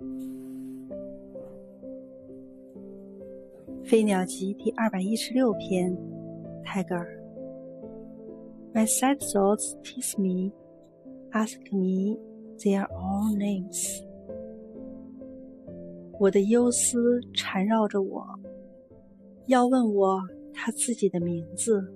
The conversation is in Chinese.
《飞鸟集》第二百一十六篇，泰戈尔。My sad thoughts tease me, ask me their own names。我的忧思缠绕着我，要问我他自己的名字。